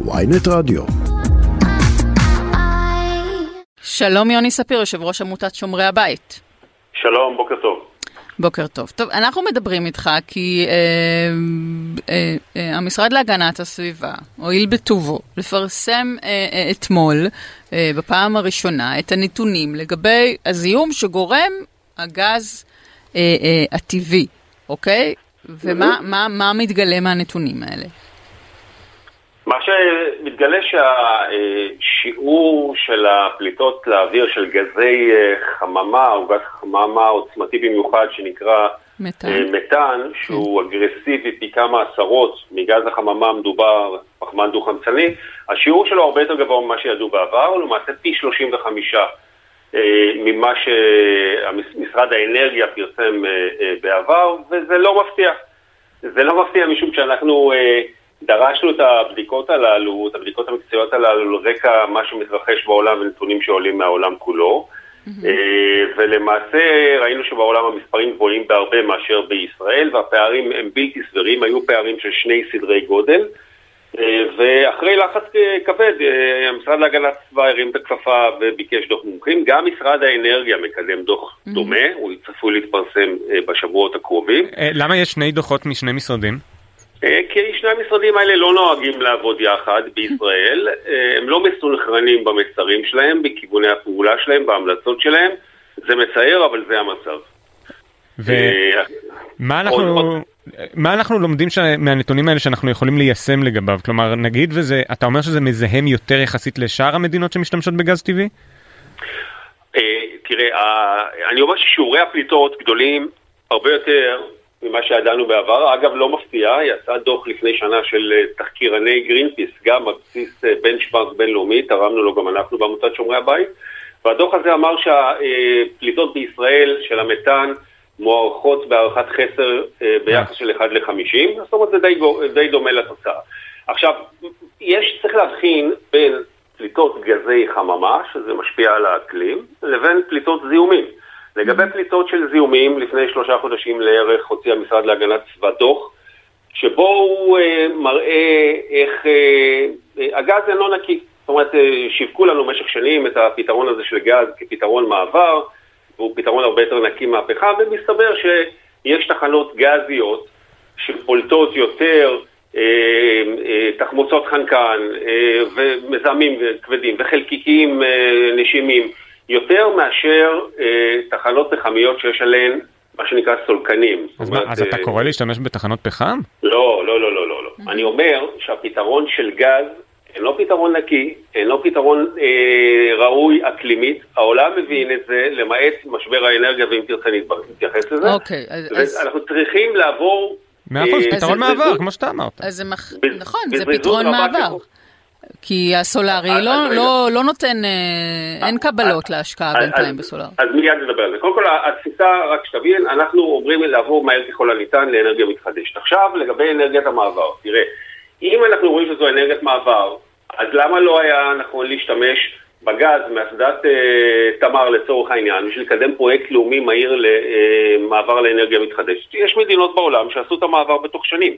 ויינט רדיו. שלום יוני ספיר, יושב ראש עמותת שומרי הבית. שלום, בוקר טוב. בוקר טוב. טוב, אנחנו מדברים איתך כי אה, אה, אה, המשרד להגנת הסביבה הואיל בטובו לפרסם אה, אה, אתמול, אה, בפעם הראשונה, את הנתונים לגבי הזיהום שגורם הגז אה, אה, הטבעי, אוקיי? ומה מה, מה מתגלה מהנתונים האלה? מה שמתגלה שהשיעור של הפליטות לאוויר של גזי אה, חממה, או גז חממה עוצמתי במיוחד שנקרא מתאן. אה, מתאן, שהוא אגרסיבי פי כמה עשרות מגז החממה המדובר, פחמן דו-חמצני, השיעור שלו הרבה יותר גבוה ממה שידעו בעבר, הוא למעשה פי 35 אה, ממה שמשרד האנרגיה פרסם בעבר, וזה לא מפתיע. זה לא מפתיע משום שאנחנו... דרשנו את הבדיקות הללו, את הבדיקות המקצועיות הללו, על רקע מה שמתרחש בעולם ונתונים שעולים מהעולם כולו. Mm-hmm. ולמעשה ראינו שבעולם המספרים גבוהים בהרבה מאשר בישראל, והפערים הם בלתי סבירים, היו פערים של שני סדרי גודל. אה, ואחרי לחץ כבד, אה, המשרד להגנת הסביבה הרים את הכפפה וביקש דוח מומחים. גם משרד האנרגיה מקדם דוח mm-hmm. דומה, הוא צפוי להתפרסם בשבועות הקרובים. למה יש שני דוחות משני משרדים? אה, כי שני המשרדים האלה לא נוהגים לעבוד יחד בישראל, אה, הם לא מסונכרנים במסרים שלהם, בכיווני הפעולה שלהם, בהמלצות שלהם, זה מצער, אבל זה המצב. ומה אה, אנחנו... מה אנחנו לומדים ש... מהנתונים האלה שאנחנו יכולים ליישם לגביו? כלומר, נגיד וזה, אתה אומר שזה מזהם יותר יחסית לשאר המדינות שמשתמשות בגז טבעי? תראה, אני אומר ששיעורי הפליטות גדולים הרבה יותר ממה שידענו בעבר. אגב, לא מפתיע, יצא דוח לפני שנה של אה, תחקירני גרינפיס, גם על בסיס בנצ'מארק אה, בינלאומי, תרמנו לו גם אנחנו בעמותת שומרי הבית, והדוח הזה אמר שהפליטות בישראל של המתאן מוערכות בהערכת חסר אה, ביחס של 1 ל-50, זאת אומרת זה די, די דומה לתוצאה. עכשיו, יש, צריך להבחין בין פליטות גזי חממה, שזה משפיע על האקלים, לבין פליטות זיהומים. לגבי פליטות של זיהומים, לפני שלושה חודשים לערך הוציא המשרד להגנת סביבה דוח, שבו הוא אה, מראה איך אה, אה, הגז אינו נקי. זאת אומרת, אה, שיווקו לנו במשך שנים את הפתרון הזה של גז כפתרון מעבר, והוא פתרון הרבה יותר נקי מהפחם, ומסתבר שיש תחנות גזיות שפולטות יותר אה, אה, תחמוצות חנקן אה, ומזהמים כבדים וחלקיקים אה, נשימים. יותר מאשר אה, תחנות פחמיות שיש עליהן מה שנקרא סולקנים. אז, אומרת, אז אתה אה, קורא להשתמש בתחנות פחם? לא, לא, לא, לא, לא. לא. אני אומר שהפתרון של גז אינו פתרון נקי, אינו פתרון אה, ראוי אקלימית, העולם מבין את זה, למעט משבר האנרגיה, ואם תרצה נתייחס לזה. אוקיי, אז... אנחנו צריכים לעבור... מאה אחוז, אה, פתרון מעבר, כמו שאתה אמרת. אז זה מח... נכון, זה פתרון מעבר. כי הסולארי לא, לא, לא נותן, אה, אין קבלות להשקעה בינתיים בסולארי. אז מיד נדבר על זה. קודם כל, התפיסה, רק שתבין, אנחנו אומרים לעבור מהר ככל הניתן לאנרגיה מתחדשת. עכשיו, לגבי אנרגיית המעבר, תראה, אם אנחנו רואים שזו אנרגיית מעבר, אז למה לא היה נכון להשתמש בגז מאסדת אה, תמר לצורך העניין, בשביל לקדם פרויקט לאומי מהיר למעבר אה, לאנרגיה מתחדשת? יש מדינות בעולם שעשו את המעבר בתוך שנים.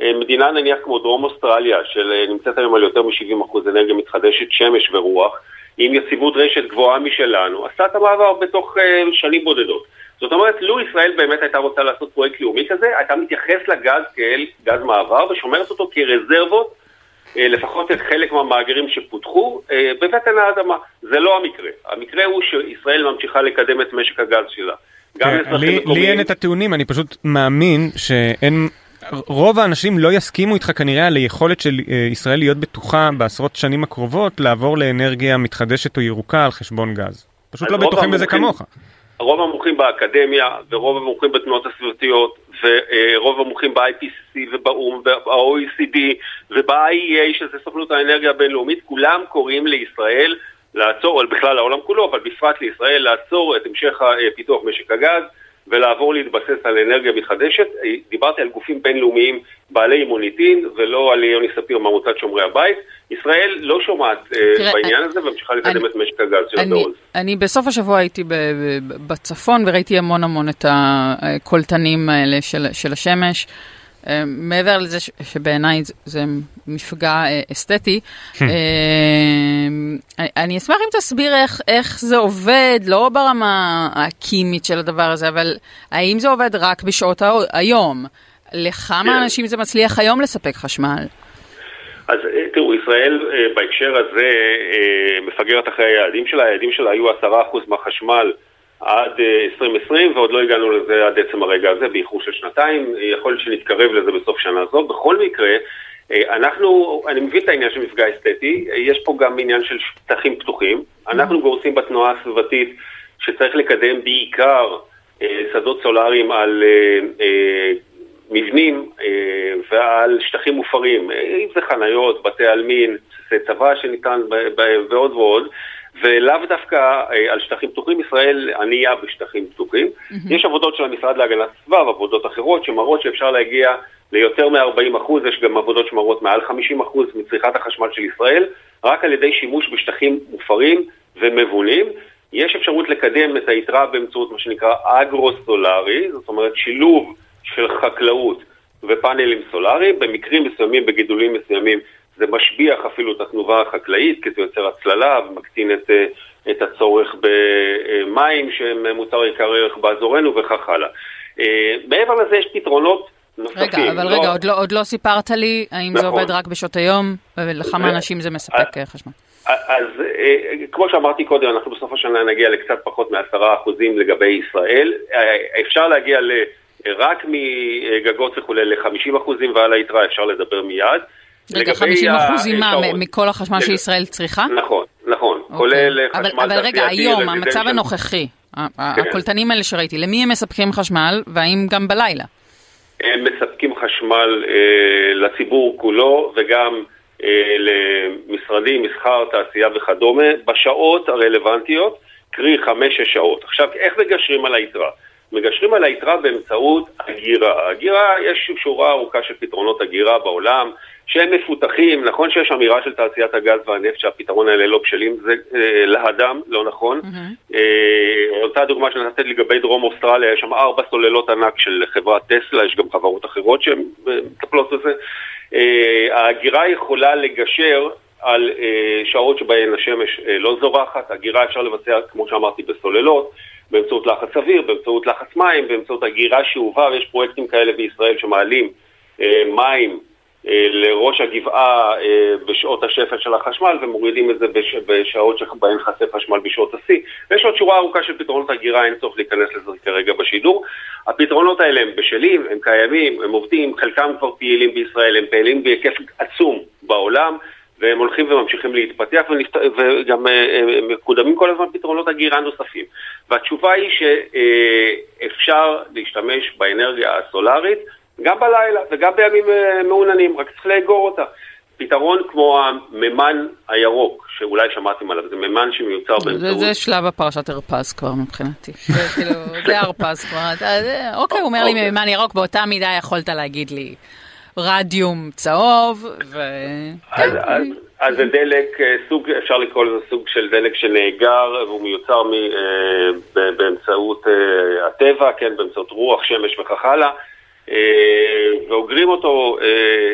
אה, מדינה נניח כמו דרום אוסטרליה, שנמצאת היום על יותר מ-70% אנרגיה מתחדשת, שמש ורוח, עם יציבות רשת גבוהה משלנו, עשתה את המעבר בתוך אה, שנים בודדות. זאת אומרת, לו ישראל באמת הייתה רוצה לעשות פרויקט לאומי כזה, הייתה מתייחס לגז כאל גז מעבר ושומרת אותו כרזרבות, אה, לפחות את חלק מהמאגרים שפותחו, בבטן האדמה. זה לא המקרה. המקרה הוא שישראל ממשיכה לקדם את משק הגז שלה. כן, לי אין את הטיעונים, אני פשוט מאמין שאין רוב האנשים לא יסכימו איתך כנראה על היכולת של אה, ישראל להיות בטוחה בעשרות שנים הקרובות לעבור לאנרגיה מתחדשת או ירוקה על חשבון גז. פשוט לא בטוחים בזה כמוך. רוב המומחים באקדמיה ורוב המומחים בתנועות הסביבתיות ורוב המומחים ב-IPCC ובאו"ם וב-OECD וב-IEA שזה סוכנות האנרגיה הבינלאומית כולם קוראים לישראל לעצור, בכלל העולם כולו, אבל בפרט לישראל לעצור את המשך פיתוח משק הגז ולעבור להתבסס על אנרגיה מתחדשת. דיברתי על גופים בינלאומיים בעלי מוניטין ולא על יוני ספיר מעמותת שומרי הבית. ישראל לא שומעת אה, תראה, בעניין אני, הזה וממשיכה לקדם אני, את משק הגז של בעוז. אני בסוף השבוע הייתי בצפון וראיתי המון המון את הקולטנים האלה של, של השמש. מעבר לזה שבעיניי זה מפגע אסתטי, hmm. אני אשמח אם תסביר איך, איך זה עובד, לא ברמה הקימית של הדבר הזה, אבל האם זה עובד רק בשעות היום? לכמה כן. אנשים זה מצליח היום לספק חשמל? אז אה, תראו, ישראל אה, בהקשר הזה אה, מפגרת אחרי היעדים שלה, היעדים שלה היו 10% מהחשמל עד 2020 ועוד לא הגענו לזה עד עצם הרגע הזה באיחור של שנתיים, יכול להיות שנתקרב לזה בסוף שנה זו. בכל מקרה, אנחנו, אני מבין את העניין של מפגע אסתטי, יש פה גם עניין של שטחים פתוחים, אנחנו גורסים בתנועה הסביבתית שצריך לקדם בעיקר שדות סולאריים על מבנים אה, ועל שטחים מופרים, אה, אם זה חניות, בתי עלמין, צבא שניתן ועוד ועוד, ולאו דווקא אה, על שטחים פתוחים, ישראל ענייה בשטחים פתוחים. Mm-hmm. יש עבודות של המשרד להגנת הסביבה ועבודות אחרות שמראות שאפשר להגיע ליותר מ-40 יש גם עבודות שמראות מעל 50 מצריכת החשמל של ישראל, רק על ידי שימוש בשטחים מופרים ומבונים. יש אפשרות לקדם את היתרה באמצעות מה שנקרא אגרו-סולארי, זאת אומרת שילוב של חקלאות ופאנלים סולאריים, במקרים מסוימים, בגידולים מסוימים, זה משביח אפילו את התנובה החקלאית, כי זה יוצר הצללה ומקטין את, אה, את הצורך במים שהם מוצר יקר ערך באזורנו וכך הלאה. אה, מעבר לזה יש פתרונות נוספים. רגע, אבל לא... רגע, עוד לא, עוד לא סיפרת לי האם נכון. זה עובד רק בשעות היום, ולכמה אנשים זה מספק אה, חשמל. אז כמו שאמרתי קודם, אנחנו בסוף השנה נגיע לקצת פחות מעשרה אחוזים לגבי ישראל. אפשר להגיע ל... רק מגגות וכולי ל-50 אחוזים ועל היתרה אפשר לדבר מיד. רגע, 50 אחוזים מה, מכל החשמל שישראל צריכה? נכון, נכון, אוקיי. כולל חשמל אבל רגע, היום, המצב הנוכחי, כן. הקולטנים האלה שראיתי, למי הם מספקים חשמל, והאם גם בלילה? הם מספקים חשמל אה, לציבור כולו, וגם אה, למשרדים, מסחר, תעשייה וכדומה, בשעות הרלוונטיות, קרי חמש-שש שעות. עכשיו, איך מגשרים על היתרה? מגשרים על היתרה באמצעות הגירה. הגירה, יש שורה ארוכה של פתרונות הגירה בעולם שהם מפותחים, נכון שיש אמירה של תעשיית הגז והנפט שהפתרון האלה לא בשלים, זה אה, להדם, לא נכון. Mm-hmm. אה, אותה דוגמה שנתתי לגבי דרום אוסטרליה, יש שם ארבע סוללות ענק של חברת טסלה, יש גם חברות אחרות שהן אה, מטפלות בזה. אה, ההגירה יכולה לגשר על אה, שעות שבהן השמש אה, לא זורחת, הגירה אפשר לבצע, כמו שאמרתי, בסוללות. באמצעות לחץ אוויר, באמצעות לחץ מים, באמצעות אגירה שאובה, ויש פרויקטים כאלה בישראל שמעלים אה, מים אה, לראש הגבעה אה, בשעות השפל של החשמל ומורידים את זה בש, בשעות שבהן חסר חשמל בשעות השיא. ויש עוד שורה ארוכה של פתרונות אגירה, אין צורך להיכנס לזה כרגע בשידור. הפתרונות האלה הם בשלים, הם קיימים, הם עובדים, חלקם כבר פעילים בישראל, הם פעילים בהיקף עצום בעולם. והם הולכים וממשיכים להתפתח ונפת... וגם אה, אה, מקודמים כל הזמן פתרונות הגירה נוספים. והתשובה היא שאפשר להשתמש באנרגיה הסולארית גם בלילה וגם בימים אה, מעוננים, רק צריך לאגור אותה. פתרון כמו הממן הירוק, שאולי שמעתם עליו, זה ממן שמיוצר באמצעות... זה שלב הפרשת הרפז כבר מבחינתי. זה כאילו, זה הרפז כבר. אוקיי, הוא אומר לי אוקיי. ממן ירוק, באותה מידה יכולת להגיד לי. רדיום צהוב, ו... אז. אז, אז זה דלק, אה, סוג, אפשר לקרוא לזה סוג של דלק שנאגר, והוא מיוצר מ, אה, באמצעות אה, הטבע, כן, באמצעות רוח, שמש וכך הלאה. ואוגרים אותו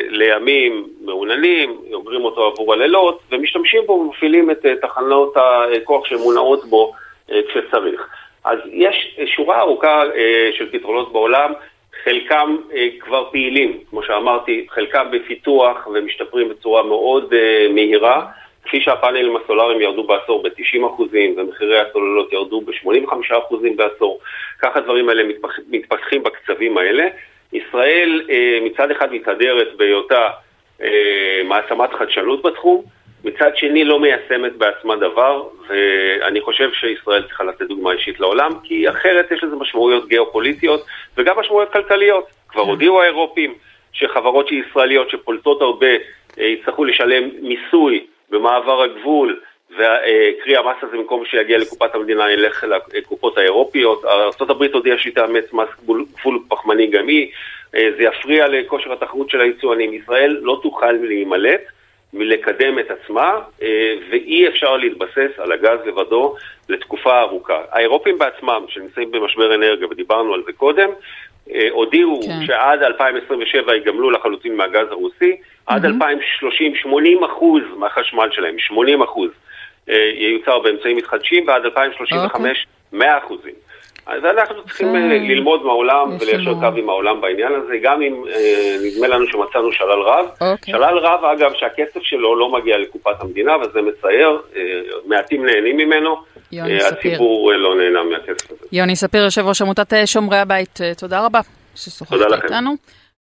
לימים מעוננים, אוגרים אותו עבור הלילות, ומשתמשים בו ומפעילים את תחנות הכוח שמונעות בו כשצריך. אז יש שורה ארוכה של פתרונות בעולם. חלקם אה, כבר פעילים, כמו שאמרתי, חלקם בפיתוח ומשתפרים בצורה מאוד אה, מהירה. כפי שהפאנלים הסולאריים ירדו בעשור ב-90% ומחירי הסוללות ירדו ב-85% בעשור, ככה הדברים האלה מתפח, מתפתחים בקצבים האלה. ישראל אה, מצד אחד מתהדרת בהיותה אה, מעצמת חדשנות בתחום, מצד שני לא מיישמת בעצמה דבר, ואני חושב שישראל צריכה לתת דוגמה אישית לעולם, כי אחרת יש לזה משמעויות גיאופוליטיות וגם משמעויות כלכליות. כבר כן. הודיעו האירופים שחברות ישראליות שפולטות הרבה אה, יצטרכו לשלם מיסוי במעבר הגבול, וקרי המס הזה במקום שיגיע לקופת המדינה ילך לקופות האירופיות. ארה"ב הודיעה שהיא תאמץ מס גבול פחמני גם היא, אה, זה יפריע לכושר התחרות של היצואנים. ישראל לא תוכל להימלט. מלקדם את עצמה, אה, ואי אפשר להתבסס על הגז לבדו לתקופה ארוכה. האירופים בעצמם, שנמצאים במשבר אנרגיה, ודיברנו על זה קודם, הודיעו כן. שעד 2027 ייגמלו לחלוטין מהגז הרוסי, mm-hmm. עד 2030 80 אחוז מהחשמל שלהם, 80 אחוז, ייוצר באמצעים מתחדשים, ועד 2035 100 אחוזים. אז אנחנו צריכים זה... ללמוד מהעולם וליישר קו עם העולם בעניין הזה, גם אם אה, נדמה לנו שמצאנו שלל רב. אוקיי. שלל רב, אגב, שהכסף שלו לא מגיע לקופת המדינה, וזה מצער, אה, מעטים נהנים ממנו, אה, הציבור לא נהנה מהכסף הזה. יוני ספיר, יושב ראש עמותת שומרי הבית, תודה רבה ששוחחת איתנו.